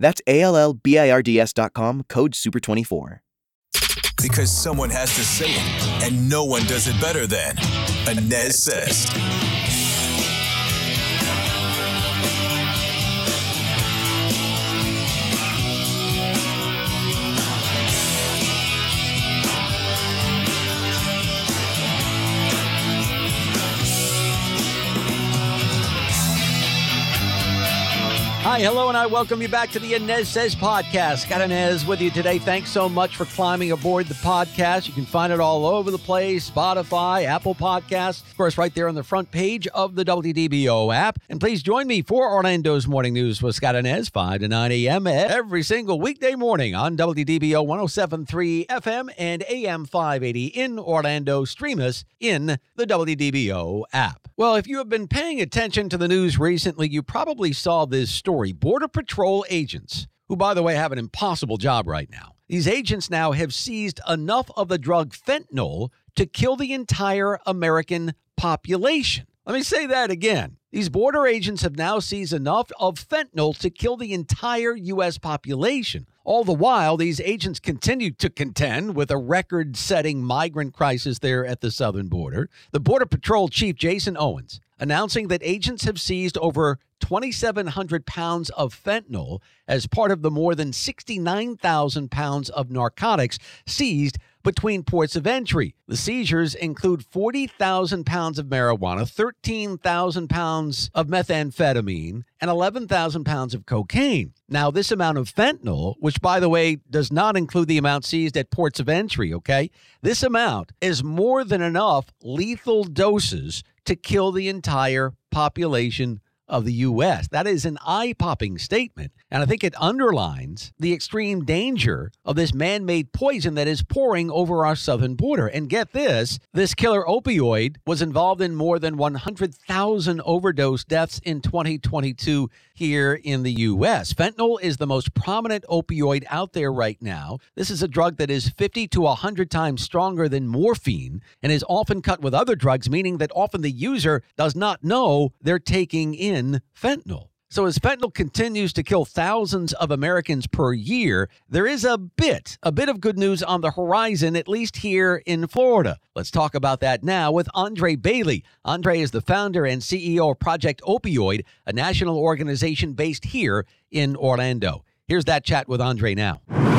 That's A L L B I R D S.com, code SUPER24. Because someone has to say it, and no one does it better than Anez says. Hi, hello, and I welcome you back to the Anez Says podcast. Got Anez with you today. Thanks so much for climbing aboard the podcast. You can find it all over the place Spotify, Apple Podcasts, of course, right there on the front page of the WDBO app. And please join me for Orlando's Morning News with Scott Anez, 5 to 9 a.m. every single weekday morning on WDBO 1073 FM and AM 580 in Orlando. Stream us in the WDBO app. Well, if you have been paying attention to the news recently, you probably saw this story. Border Patrol agents, who, by the way, have an impossible job right now. These agents now have seized enough of the drug fentanyl to kill the entire American population. Let me say that again. These border agents have now seized enough of fentanyl to kill the entire U.S. population. All the while, these agents continue to contend with a record setting migrant crisis there at the southern border. The Border Patrol Chief Jason Owens announcing that agents have seized over 2,700 pounds of fentanyl as part of the more than 69,000 pounds of narcotics seized between ports of entry. The seizures include 40,000 pounds of marijuana, 13,000 pounds of methamphetamine, and 11,000 pounds of cocaine. Now, this amount of fentanyl, which by the way does not include the amount seized at ports of entry, okay? This amount is more than enough lethal doses to kill the entire population of the U.S. That is an eye popping statement. And I think it underlines the extreme danger of this man made poison that is pouring over our southern border. And get this this killer opioid was involved in more than 100,000 overdose deaths in 2022 here in the U.S. Fentanyl is the most prominent opioid out there right now. This is a drug that is 50 to 100 times stronger than morphine and is often cut with other drugs, meaning that often the user does not know they're taking in fentanyl. So, as fentanyl continues to kill thousands of Americans per year, there is a bit, a bit of good news on the horizon, at least here in Florida. Let's talk about that now with Andrae Bailey. Andrae is the founder and CEO of Project Opioid, a national organization based here in Orlando. Here's that chat with Andrae now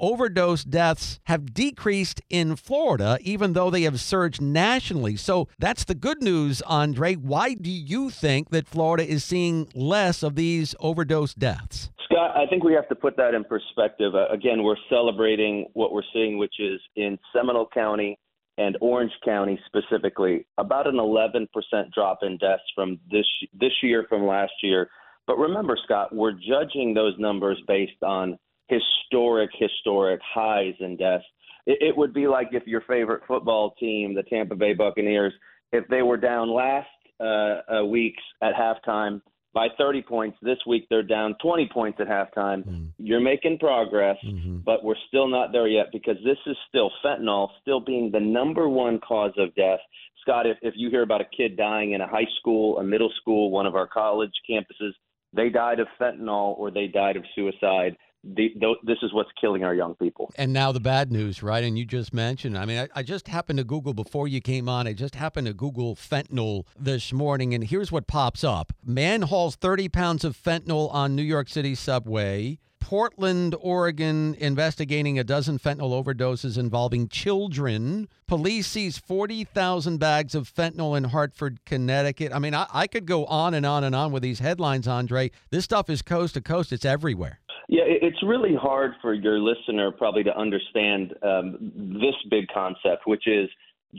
overdose deaths have decreased in Florida, even though they have surged nationally. So that's the good news, Andrae. Why do you think that Florida is seeing less of these overdose deaths? Scott, I think we have to put that in perspective. Uh, again, we're celebrating what we're seeing, which is in Seminole County and Orange County specifically, about an 11% drop in deaths from this this year from last year. But remember, Scott, we're judging those numbers based on historic, historic highs in deaths. It, it would be like if your favorite football team, the Tampa Bay Buccaneers, if they were down last uh, uh, weeks at halftime by 30 points. This week they're down 20 points at halftime. Mm. You're making progress, mm-hmm. but we're still not there yet because this is still fentanyl, still being the number one cause of death. Scott, if, if you hear about a kid dying in a high school, a middle school, one of our college campuses, they died of fentanyl or they died of suicide the, this is what's killing our young people. And now the bad news, right? And you just mentioned, I mean, I, I, just happened to Google before you came on, I just happened to Google fentanyl this morning, and here's what pops up Man hauls 30 pounds of fentanyl on New York City subway. Portland, Oregon, investigating a dozen fentanyl overdoses involving children. Police seize 40,000 bags of fentanyl in Hartford, Connecticut. I mean, I, I could go on and on and on with these headlines, Andrae. This stuff is coast to coast, it's everywhere. Yeah, it's really hard for your listener probably to understand um, this big concept, which is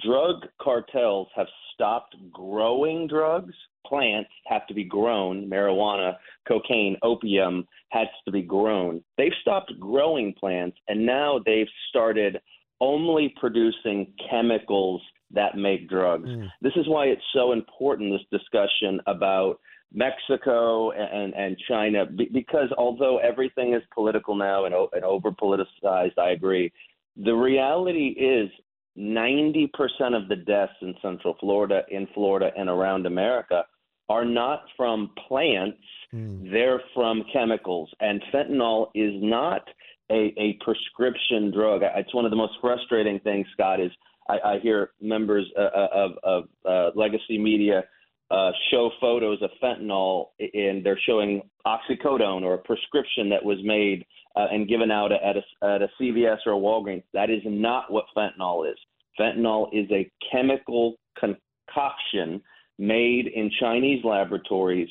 drug cartels have stopped growing drugs. Plants have to be grown. Marijuana, cocaine, opium has to be grown. They've stopped growing plants and now they've started only producing chemicals that make drugs. Mm. This is why it's so important, this discussion about Mexico and, and China, because although everything is political now and, and over politicized, I agree. The reality is 90% of the deaths in Central Florida, in Florida, and around America are not from plants, mm. they're from chemicals. And fentanyl is not a, a prescription drug. It's one of the most frustrating things, Scott, is I, I hear members uh, uh of, of uh, legacy media uh, show photos of fentanyl and they're showing oxycodone or a prescription that was made uh, and given out at a, at a CVS or a Walgreens. That is not what fentanyl is. Fentanyl is a chemical concoction made in Chinese laboratories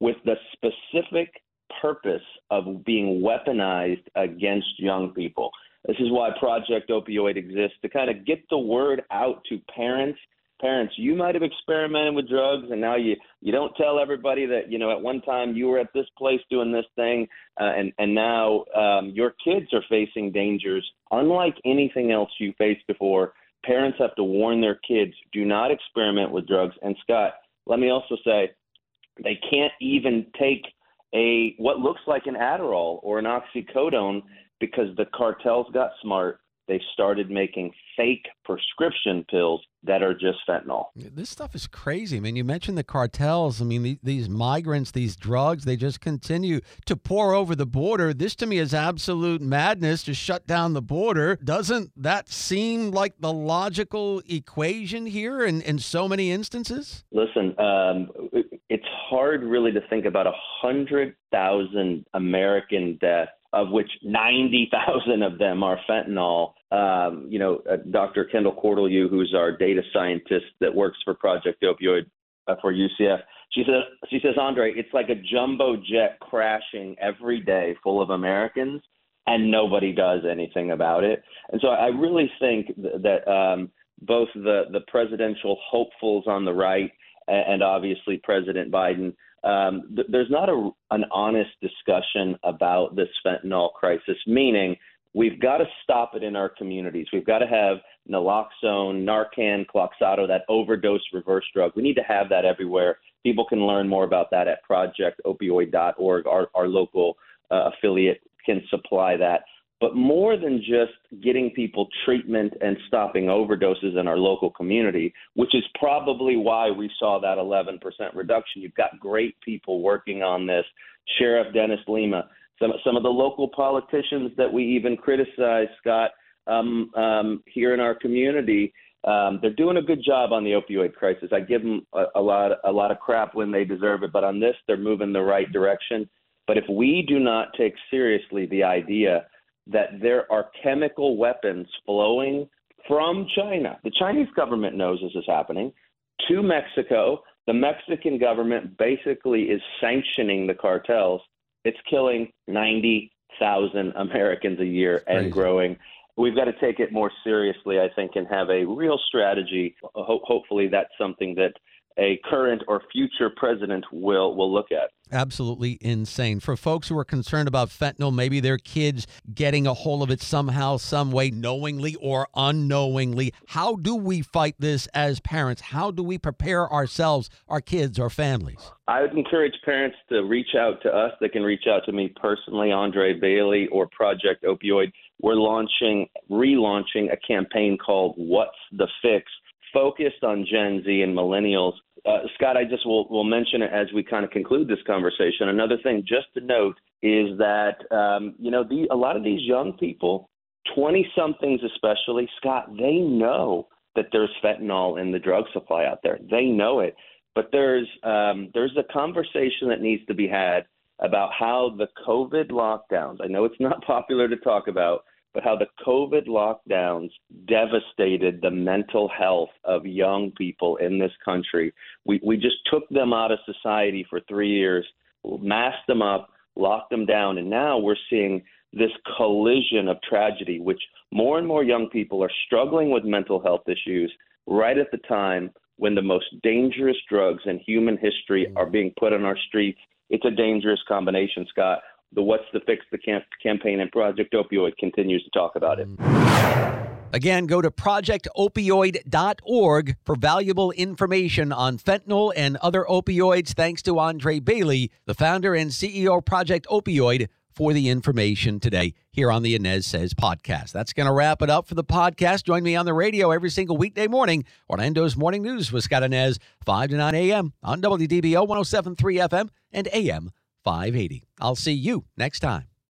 with the specific purpose of being weaponized against young people. This is why Project Opioid exists to kind of get the word out to parents. Parents, you might have experimented with drugs, and now you you don't tell everybody that you know at one time you were at this place doing this thing, uh, and and now um, your kids are facing dangers unlike anything else you faced before. Parents have to warn their kids: do not experiment with drugs. And Scott, let me also say, they can't even take a what looks like an Adderall or an oxycodone because the cartels got smart. They started making fake prescription pills that are just fentanyl. This stuff is crazy. I mean, you mentioned the cartels. I mean, these migrants, these drugs, they just continue to pour over the border. This to me is absolute madness to shut down the border. Doesn't that seem like the logical equation here in, in so many instances? Listen, um, it's hard really to think about a 100,000 American deaths of which 90,000 of them are fentanyl. Um, you know, uh, Dr. Kendall Cortelyou, who's our data scientist that works for Project Opioid uh, for UCF, she says, she says, Andrae, it's like a jumbo jet crashing every day full of Americans, and nobody does anything about it. And so I really think that um, both the the presidential hopefuls on the right and obviously President Biden um, th- there's not a, an honest discussion about this fentanyl crisis, meaning we've got to stop it in our communities. We've got to have naloxone, Narcan, Kloxxado, that overdose reverse drug. We need to have that everywhere. People can learn more about that at projectopioid.org. Our, our local uh, affiliate can supply that. But more than just getting people treatment and stopping overdoses in our local community, which is probably why we saw that 11% reduction. You've got great people working on this. Sheriff Dennis Lemma, some some of the local politicians that we even criticize, Scott, um, um, here in our community. Um, they're doing a good job on the opioid crisis. I give them a, a lot a lot of crap when they deserve it, but on this, they're moving the right direction. But if we do not take seriously the idea that there are chemical weapons flowing from China. The Chinese government knows this is happening to Mexico. The Mexican government basically is sanctioning the cartels. It's killing 90,000 Americans a year and growing. We've got to take it more seriously, I think, and have a real strategy. Ho- hopefully, that's something that a current or future president will will look at. Absolutely insane. For folks who are concerned about fentanyl, maybe their kids getting a hold of it somehow, some way, knowingly or unknowingly. How do we fight this as parents? How do we prepare ourselves, our kids, our families? I would encourage parents to reach out to us. They can reach out to me personally, Andrae Bailey, or Project Opioid. We're launching, relaunching a campaign called What's the Fix? focused on Gen Z and millennials. Uh, Scott, I just will, will mention it as we kind of conclude this conversation. Another thing just to note is that, um, you know, the, a lot of these young people, 20 somethings especially, Scott, they know that there's fentanyl in the drug supply out there. They know it. But there's um, there's a conversation that needs to be had about how the COVID lockdowns. I know it's not popular to talk about, but how the COVID lockdowns devastated the mental health of young people in this country. We, we just took them out of society for three years, masked them up, locked them down, and now we're seeing this collision of tragedy, which more and more young people are struggling with mental health issues. right at the time when the most dangerous drugs in human history mm. are being put on our streets. It's a dangerous combination, Scott. The What's the Fix the camp- campaign and Project Opioid continues to talk about it. Again, go to projectopioid.org for valuable information on fentanyl and other opioids. Thanks to Andrae Bailey, the founder and CEO of Project Opioid, for the information today here on the Anez Says podcast. That's going to wrap it up for the podcast. Join me on the radio every single weekday morning. Orlando's Morning News with Scott Anez, 5 to 9 a.m. on WDBO 1073 FM and AM 580. I'll see you next time.